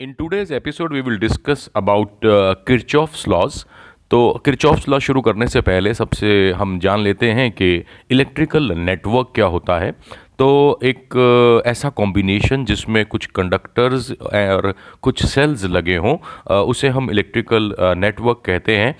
In today's episode, we will discuss about uh, Kirchhoff's laws. तो Kirchhoff's law शुरू करने से पहले सबसे हम जान लेते हैं कि इलेक्ट्रिकल नेटवर्क क्या होता है तो एक uh, ऐसा कॉम्बिनेशन जिसमें कुछ कंडक्टर्स और कुछ सेल्स लगे हों uh, उसे हम इलेक्ट्रिकल नेटवर्क uh, कहते हैं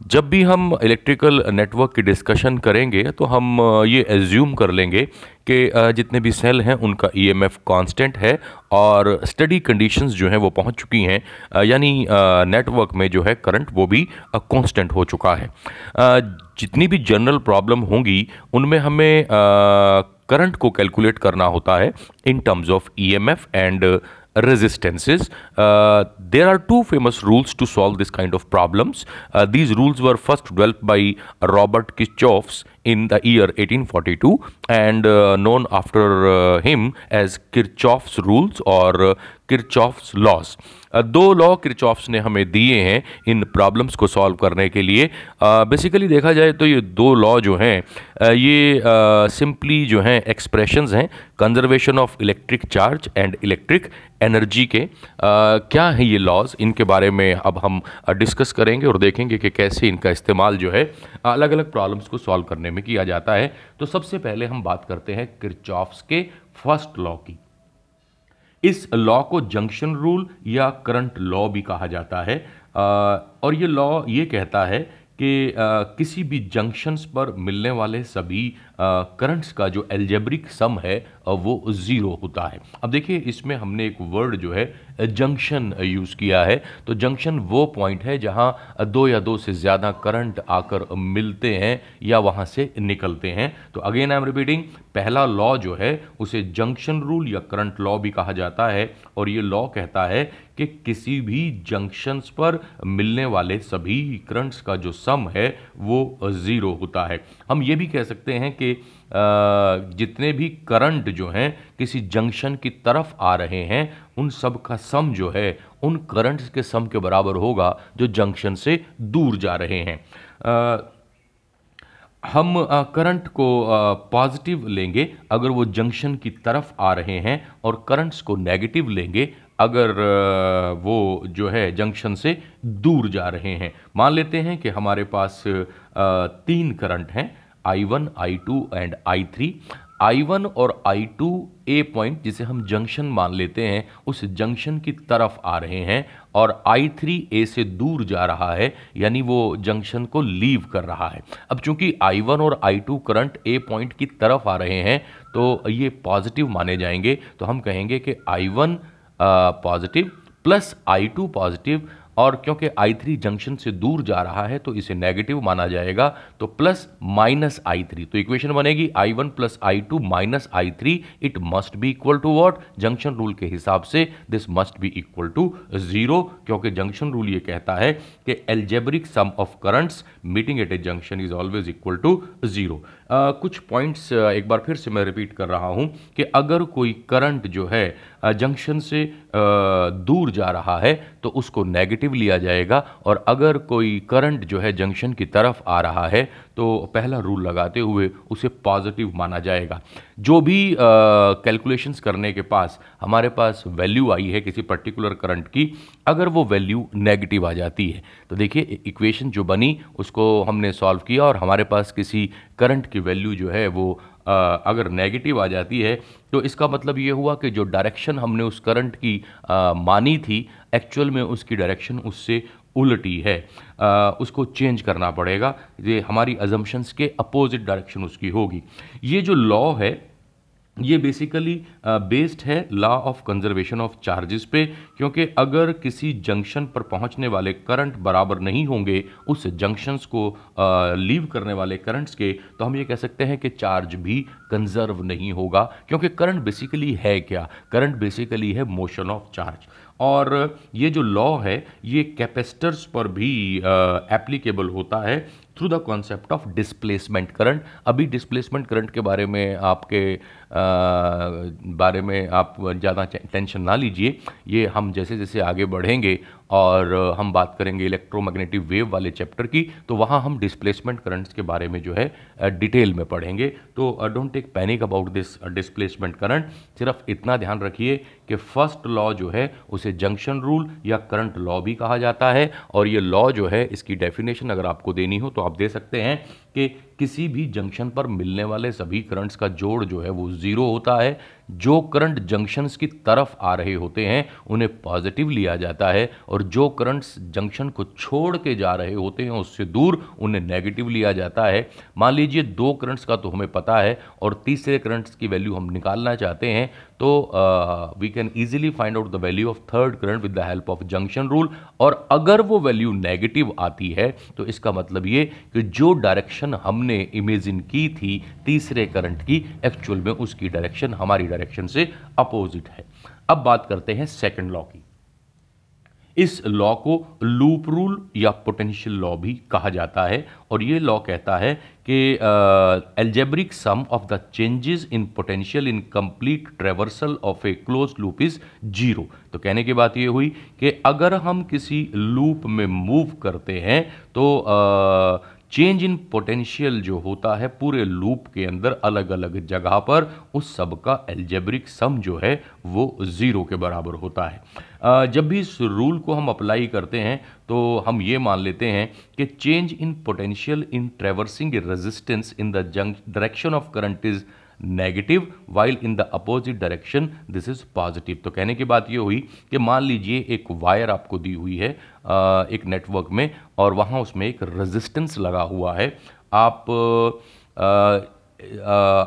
जब भी हम इलेक्ट्रिकल नेटवर्क की डिस्कशन करेंगे तो हम ये एज्यूम कर लेंगे कि जितने भी सेल हैं, उनका ईएमएफ कांस्टेंट है और स्टडी कंडीशंस जो हैं, वो पहुँच चुकी हैं। यानी नेटवर्क में जो है करंट वो भी कांस्टेंट हो चुका है। जितनी भी जनरल प्रॉब्लम होंगी, उनमें हमें करंट को कैलकुलेट करना होता है in terms of EMF and resistances. Uh, there are two famous rules to solve this kind of problems. Uh, these rules were first developed by Robert Kirchhoff in the year 1842 and uh, known after uh, him as Kirchhoff's rules or uh, Kirchhoff's laws. दो law Kirchhoff's ने हमें दिए हैं इन problems को solve करने के लिए। Basically देखा जाए तो ये दो लॉ जो हैं ये सिंपली जो हैं एक्सप्रेशंस हैं conservation of electric charge and electric energy के। आ, क्या हैं ये लॉज इनके बारे में अब हम डिस्कस करेंगे और देखेंगे कि कैसे इनका इस्तेमाल जो है अलग अलग प्रॉब्लम्स को सॉल्व करने में किया जाता है। तो सबसे पहले हम बात करते हैं क्रिचॉफ्स के फ़र्स्ट लॉ की। इस लॉ को जंक्शन रूल या करंट लॉ भी कहा जाता है। और ये लॉ ये कहता है कि किसी भी जंक्शंस पर मिलने वाले सभी करंट्स का जो एल्जेब्रिक सम है वो ज़ीरो होता है। अब देखिए, इसमें हमने एक वर्ड जो है जंक्शन यूज़ किया है। तो जंक्शन वो पॉइंट है जहाँ दो या दो से ज़्यादा करंट आकर मिलते हैं या वहाँ से निकलते हैं। तो अगेन आई एम रिपीटिंग पहला लॉ जो है, उसे जंक्शन रूल या करंट लॉ भी कहा जाता है और ये लॉ कहता है कि किसी भी जंक्शंस पर मिलने वाले सभी करंट्स का जो सम है, वो ज़ीरो होता है। हम ये भी कह सकते हैं कि जितने भी करंट जो हैं, किसी जंक्शन की तरफ़ आ रहे हैं, उन सब का सम जो है, उन करंट्स के सम के बराबर होगा, जो जंक्शन से दूर जा रहे हैं। हम करंट को पॉजिटिव लेंगे अगर वो जंक्शन की तरफ़ आ रहे हैं और करंट्स को नेगेटिव लेंगे अगर वो जो है जंक्शन से दूर जा रहे हैं। मान लेते हैं कि हमारे पास तीन करंट हैं I one I two and I three I one और आई टू ए पॉइंट जिसे हम जंक्शन मान लेते हैं, उस जंक्शन की तरफ़ आ रहे हैं और आई थ्री ए से दूर जा रहा है, यानी वो जंक्शन को लीव कर रहा है। अब चूँकि आई वन और I two current A point की तरफ़ आ रहे हैं तो ये पॉजिटिव माने जाएँगे। तो हम कहेंगे कि I one positive plus I two positive और क्योंकि आई थ्री जंक्शन से दूर जा रहा है तो इसे नेगेटिव माना जाएगा तो प्लस माइनस आई थ्री तो इक्वेशन बनेगी I one plus I two minus I three it must be equal to what junction rule के हिसाब से this must be equal to zero क्योंकि जंक्शन रूल ये कहता है कि algebraic sum of currents meeting at a junction is always equal to zero कुछ points एक बार फिर से मैं रिपीट कर रहा हूँ कि अगर कोई करंट जो है जंक्शन से दूर जा रहा है तो उसको नेगेटिव लिया जाएगा और अगर कोई करंट जो है जंक्शन की तरफ़ आ रहा है तो पहला रूल लगाते हुए उसे पॉजिटिव माना जाएगा। जो भी कैलकुलेशंस करने के पास हमारे पास वैल्यू आई है किसी पर्टिकुलर करंट की अगर वो वैल्यू नेगेटिव आ जाती है तो देखिए इक्वेशन जो बनी उसको हमने सॉल्व किया और हमारे पास किसी करंट की वैल्यू जो है वो अगर नेगेटिव आ जाती है तो इसका मतलब ये हुआ कि जो डायरेक्शन हमने उस करंट की आ, मानी थी एक्चुअल में उसकी डायरेक्शन उससे उल्टी है आ, उसको चेंज करना पड़ेगा। ये हमारी अजम्पन्स के अपोजिट डायरेक्शन उसकी होगी। ये जो लॉ है ये बेसिकली बेस्ड है law of conservation of charges पे क्योंकि अगर किसी जंक्शन पर पहुँचने वाले करंट बराबर नहीं होंगे उस जंक्शंस को लीव करने वाले करंट्स के तो हम ये कह सकते हैं कि चार्ज भी कंजर्व नहीं होगा क्योंकि करंट बेसिकली है क्या? करंट बेसिकली है मोशन ऑफ़ चार्ज और ये जो लॉ है, ये कैपेसिटर्स पर भी एप्लीकेबल होता है through the concept of displacement current अभी डिस्प्लेसमेंट करंट के बारे में आपके बारे में आप ज़्यादा टेंशन ना लीजिए। ये हम जैसे जैसे आगे बढ़ेंगे और हम बात करेंगे इलेक्ट्रोमैग्नेटिक वेव वाले चैप्टर की तो वहाँ हम डिस्प्लेसमेंट करंट्स के बारे में जो है डिटेल में पढ़ेंगे। तो don't take panic about this displacement current सिर्फ़ इतना ध्यान रखिए कि फ़र्स्ट लॉ जो है, उसे जंक्शन रूल या करंट लॉ भी कहा जाता है। और ये लॉ जो है, इसकी डेफिनेशन अगर आपको देनी हो तो आप दे सकते हैं। कि किसी भी जंक्शन पर मिलने वाले सभी करंट्स का जोड़ जो है वो ज़ीरो होता है। जो करंट जंक्शंस की तरफ़ आ रहे होते हैं, उन्हें पॉजिटिव लिया जाता है, और जो करंट्स जंक्शन को छोड़ के जा रहे होते हैं, उससे दूर उन्हें नेगेटिव लिया जाता है। मान लीजिए दो करंट्स का तो हमें पता है, और तीसरे करंट्स की वैल्यू हम निकालना चाहते हैं तो we can easily find out the value of third current with the help of junction rule और अगर वो वैल्यू नेगेटिव आती है तो इसका मतलब ये कि जो डायरेक्शन हमने इमेजिन की थी, तीसरे करंट की एक्चुअल में उसकी डायरेक्शन हमारी डायरेक्शन से अपोजिट है। अब बात करते हैं सेकेंड लॉ की। इस लॉ को लूप रूल या पोटेंशियल लॉ भी कहा जाता है और ये लॉ कहता है कि algebraic sum of the changes in potential in complete traversal of a close loop is zero तो कहने की बात ये हुई कि अगर हम किसी लूप में मूव करते हैं तो uh, चेंज इन पोटेंशियल जो होता है पूरे लूप के अंदर अलग अलग जगह पर, उस सब का एल्जेब्रिक सम जो है, वो ज़ीरो के बराबर होता है। जब भी इस रूल को हम अप्लाई करते हैं तो हम ये मान लेते हैं कि change in potential in traversing resistance in the junk direction of current is negative while in the opposite direction this is positive तो कहने की बात ये हुई कि मान लीजिए एक वायर आपको दी हुई है एक नेटवर्क में और वहाँ उसमें एक रेजिस्टेंस लगा हुआ है। आप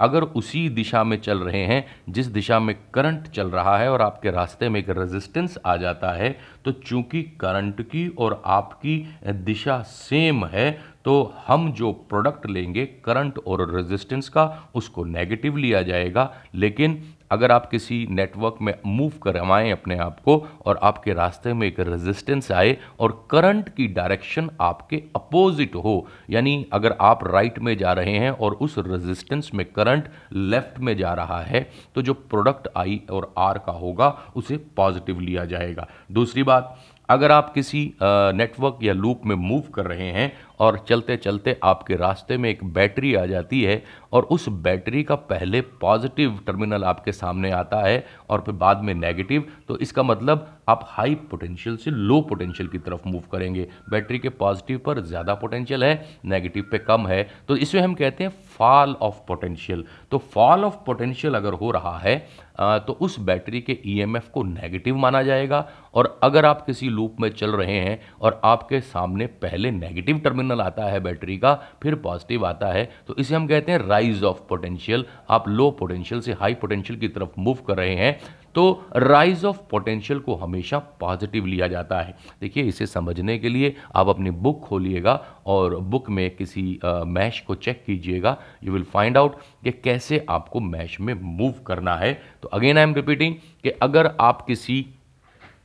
अगर उसी दिशा में चल रहे हैं, जिस दिशा में करंट चल रहा है और आपके रास्ते में एक रेजिस्टेंस आ जाता है तो चूँकि करंट की और आपकी दिशा सेम है तो हम जो प्रोडक्ट लेंगे करंट और रेजिस्टेंस का, उसको नेगेटिव लिया जाएगा। लेकिन अगर आप किसी नेटवर्क में मूव करवाएँ अपने आप को और आपके रास्ते में एक रेजिस्टेंस आए और करंट की डायरेक्शन आपके अपोजिट हो, यानी अगर आप राइट में जा रहे हैं और उस रेजिस्टेंस में करंट लेफ़्ट में जा रहा है तो जो प्रोडक्ट आई और आर का होगा, उसे पॉजिटिव लिया जाएगा। दूसरी बात, अगर आप किसी नेटवर्क या लूप में मूव कर रहे हैं और चलते चलते आपके रास्ते में एक बैटरी आ जाती है और उस बैटरी का पहले पॉजिटिव टर्मिनल आपके सामने आता है और फिर बाद में नेगेटिव तो इसका मतलब आप हाई पोटेंशियल से लो पोटेंशियल की तरफ़ मूव करेंगे। बैटरी के पॉजिटिव पर ज़्यादा पोटेंशियल है, नेगेटिव पे कम है। तो इसमें हम कहते हैं फॉल ऑफ़ पोटेंशियल। तो फॉल ऑफ़ पोटेंशियल अगर हो रहा है तो उस बैटरी के ईएमएफ को नेगेटिव माना जाएगा। और अगर आप किसी लूप में चल रहे हैं और आपके सामने पहले नेगेटिव टर्मिनल आता है बैटरी का, फिर पॉजिटिव आता है तो इसे हम कहते हैं राइज ऑफ़ पोटेंशियल आप लो पोटेंशियल से हाई पोटेंशियल की तरफ़ मूव कर रहे हैं तो राइज ऑफ़ पोटेंशियल को हमेशा पॉजिटिव लिया जाता है। देखिए, इसे समझने के लिए आप अपनी बुक खोलिएगा और बुक में किसी मैश को चेक कीजिएगा। यू विल फाइंड आउट कि कैसे आपको मैश में मूव करना है। तो अगेन आई एम रिपीटिंग कि अगर आप किसी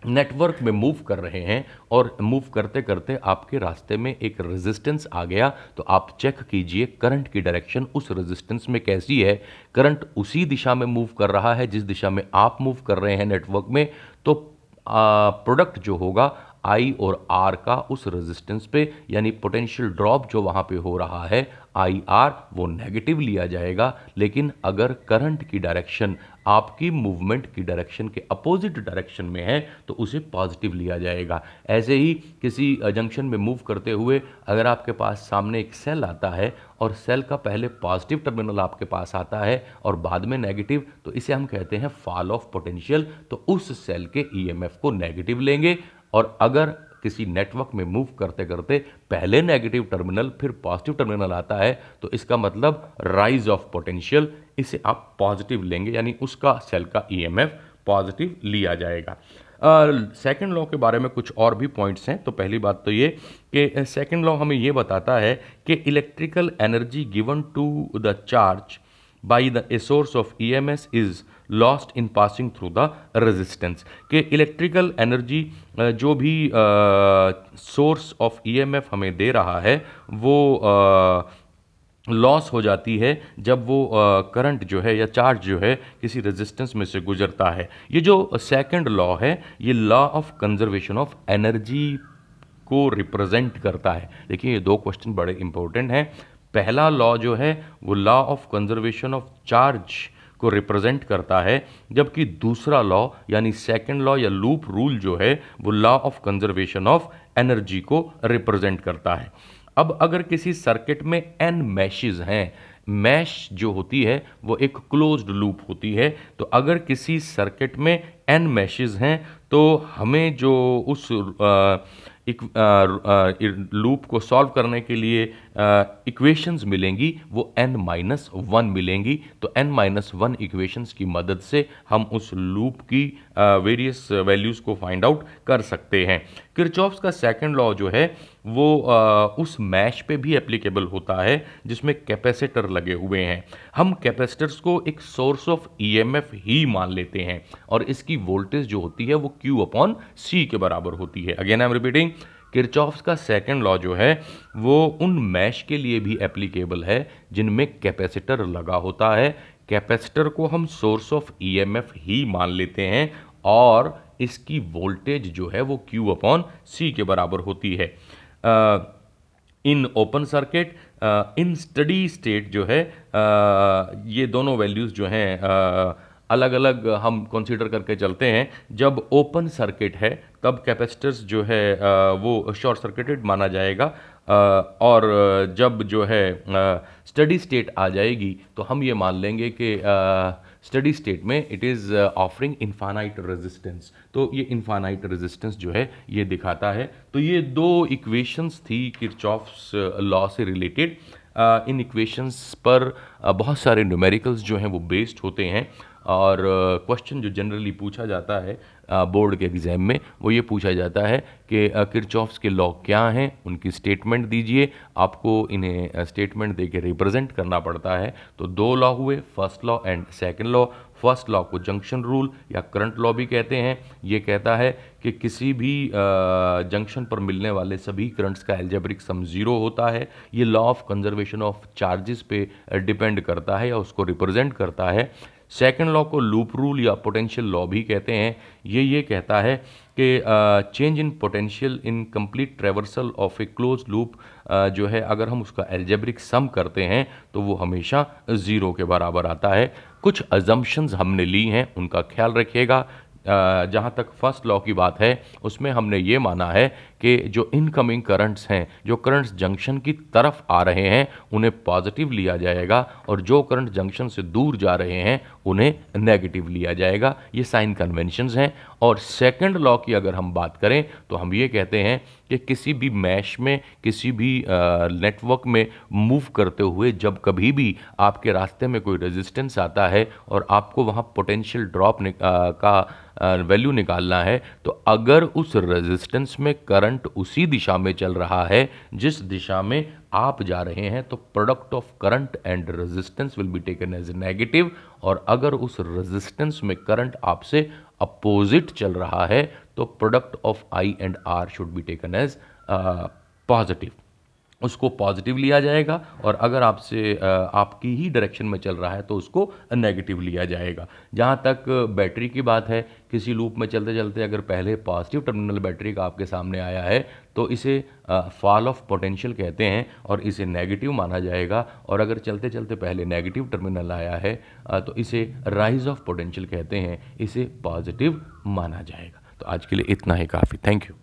नेटवर्क में मूव कर रहे हैं और मूव करते करते आपके रास्ते में एक रेजिस्टेंस आ गया तो आप चेक कीजिए करंट की डायरेक्शन उस रेजिस्टेंस में कैसी है। करंट उसी दिशा में मूव कर रहा है, जिस दिशा में आप मूव कर रहे हैं नेटवर्क में तो प्रोडक्ट जो होगा आई और आर का उस रेजिस्टेंस पे, यानी पोटेंशियल ड्रॉप जो वहाँ पे हो रहा है आई आर वो नेगेटिव लिया जाएगा। लेकिन अगर करंट की डायरेक्शन आपकी मूवमेंट की डायरेक्शन के अपोजिट डायरेक्शन में है तो उसे पॉजिटिव लिया जाएगा। ऐसे ही किसी जंक्शन में मूव करते हुए अगर आपके पास सामने एक सेल आता है और सेल का पहले पॉजिटिव टर्मिनल आपके पास आता है और बाद में नेगेटिव तो इसे हम कहते हैं फॉल ऑफ़ पोटेंशियल तो उस सेल के ईएमएफ को नेगेटिव लेंगे। और अगर किसी नेटवर्क में मूव करते करते पहले नेगेटिव टर्मिनल फिर पॉजिटिव टर्मिनल आता है तो इसका मतलब राइज ऑफ़ पोटेंशियल इसे आप पॉजिटिव लेंगे यानी उसका सेल का ईएमएफ पॉजिटिव लिया जाएगा। सेकेंड uh, लॉ के बारे में कुछ और भी पॉइंट्स हैं तो पहली बात तो ये कि सेकेंड लॉ हमें ये बताता है कि electrical energy given to the charge by the a source of E M S is lost in passing through the resistance कि इलेक्ट्रिकल एनर्जी जो भी सोर्स ऑफ़ ईएमएफ हमें दे रहा है, वो लॉस हो जाती है जब वो करंट जो है या चार्ज जो है किसी रेजिस्टेंस में से गुजरता है। ये जो सेकंड लॉ है, ये law of conservation of energy को रिप्रेजेंट करता है। देखिए, ये दो क्वेश्चन बड़े इंपॉर्टेंट हैं। पहला लॉ जो है, वो law of conservation of charge को रिप्रेजेंट करता है जबकि दूसरा लॉ यानी सेकंड लॉ या लूप रूल जो है वो law of conservation of energy को रिप्रेजेंट करता है। अब अगर किसी सर्किट में एन मैशेज हैं मैश जो होती है वो एक क्लोज्ड लूप होती है तो अगर किसी सर्किट में एन मैशेज हैं तो हमें जो उस आ, लूप को सॉल्व करने के लिए इक्वेशंस मिलेंगी, वो एन माइनस वन मिलेंगी। तो एन माइनस वन इक्वेशंस की मदद से हम उस लूप की वेरियस वैल्यूज़ को फाइंड आउट कर सकते हैं। किरचॉफ्स का सेकंड लॉ जो है वो आ, उस मैश पे भी एप्लीकेबल होता है जिसमें कैपेसिटर लगे हुए हैं। हम कैपेसिटर्स को एक सोर्स ऑफ़ ईएमएफ ही मान लेते हैं और इसकी वोल्टेज जो होती है वो क्यू अपॉन सी के बराबर होती है। Again I am repeating Kirchhoff's का सेकंड लॉ जो है वो उन मैश के लिए भी एप्लीकेबल है जिनमें कैपेसिटर लगा होता है। कैपेसिटर को हम सोर्स ऑफ़ ईएमएफ ही मान लेते हैं और इसकी वोल्टेज जो है वो क्यू अपॉन सी के बराबर होती है। In open circuit in steady state जो है uh, ये दोनों वैल्यूज़ जो हैं uh, अलग अलग हम कंसीडर करके चलते हैं। जब ओपन सर्किट है तब कैपेसिटर्स जो है वो शॉर्ट सर्किटेड माना जाएगा। और जब जो है स्टडी स्टेट आ जाएगी तो हम ये मान लेंगे कि स्टडी स्टेट में it is offering infinite resistance तो ये इन्फानाइट रेजिस्टेंस जो है, ये दिखाता है। तो ये दो इक्वेशंस थी किरचॉफ्स लॉ से रिलेटेड इन इक्वेशंस पर बहुत सारे न्यूमेरिकल्स जो हैं वो बेस्ड होते हैं। और क्वेश्चन जो जनरली पूछा जाता है बोर्ड के एग्ज़ाम में, वो ये पूछा जाता है कि किरचॉफ्स के लॉ क्या हैं? उनकी स्टेटमेंट दीजिए। आपको इन्हें स्टेटमेंट दे के रिप्रेजेंट करना पड़ता है। तो दो लॉ हुए first law and second law first law को जंक्शन रूल या करंट लॉ भी कहते हैं। ये कहता है कि किसी भी जंक्शन पर मिलने वाले सभी करंट्स का एल्जेब्रिक सम ज़ीरो होता है। ये law of conservation of charges पे डिपेंड करता है या उसको रिप्रेजेंट करता है। सेकेंड लॉ को लूप रूल या पोटेंशियल लॉ भी कहते हैं। ये ये कहता है कि change in potential in complete traversal of a close loop जो है, अगर हम उसका एल्जेब्रिक सम करते हैं तो वो हमेशा ज़ीरो के बराबर आता है। कुछ अजम्पन्स हमने ली हैं, उनका ख्याल रखिएगा। जहाँ तक फ़र्स्ट लॉ की बात है, उसमें हमने ये माना है कि जो इनकमिंग करंट्स हैं, जो करंट्स जंक्शन की तरफ़ आ रहे हैं, उन्हें पॉजिटिव लिया जाएगा और जो करंट जंक्शन से दूर जा रहे हैं, उन्हें नेगेटिव लिया जाएगा। ये साइन कन्वेंशंस हैं। और सेकंड लॉ की अगर हम बात करें तो हम ये कहते हैं कि किसी भी मैश में, किसी भी नेटवर्क में मूव करते हुए जब कभी भी आपके रास्ते में कोई रेजिस्टेंस आता है और आपको वहाँ पोटेंशियल ड्रॉप का वैल्यू निकालना है तो अगर उस रेजिस्टेंस में करंट उसी दिशा में चल रहा है, जिस दिशा में आप जा रहे हैं तो product of current and resistance will be taken as negative और अगर उस रेजिस्टेंस में करंट आपसे अपोजिट चल रहा है तो product of I and R should be taken as positive उसको पॉजिटिव लिया जाएगा और अगर आपसे आपकी ही डायरेक्शन में चल रहा है तो उसको नेगेटिव लिया जाएगा। जहाँ तक बैटरी की बात है, किसी लूप में चलते चलते अगर पहले पॉजिटिव टर्मिनल बैटरी का आपके सामने आया है तो इसे फॉल ऑफ़ पोटेंशियल कहते हैं और इसे नेगेटिव माना जाएगा। और अगर चलते चलते पहले नेगेटिव टर्मिनल आया है तो इसे राइज ऑफ़ पोटेंशियल कहते हैं। इसे पॉजिटिव माना जाएगा। तो आज के लिए इतना ही काफ़ी। Thank you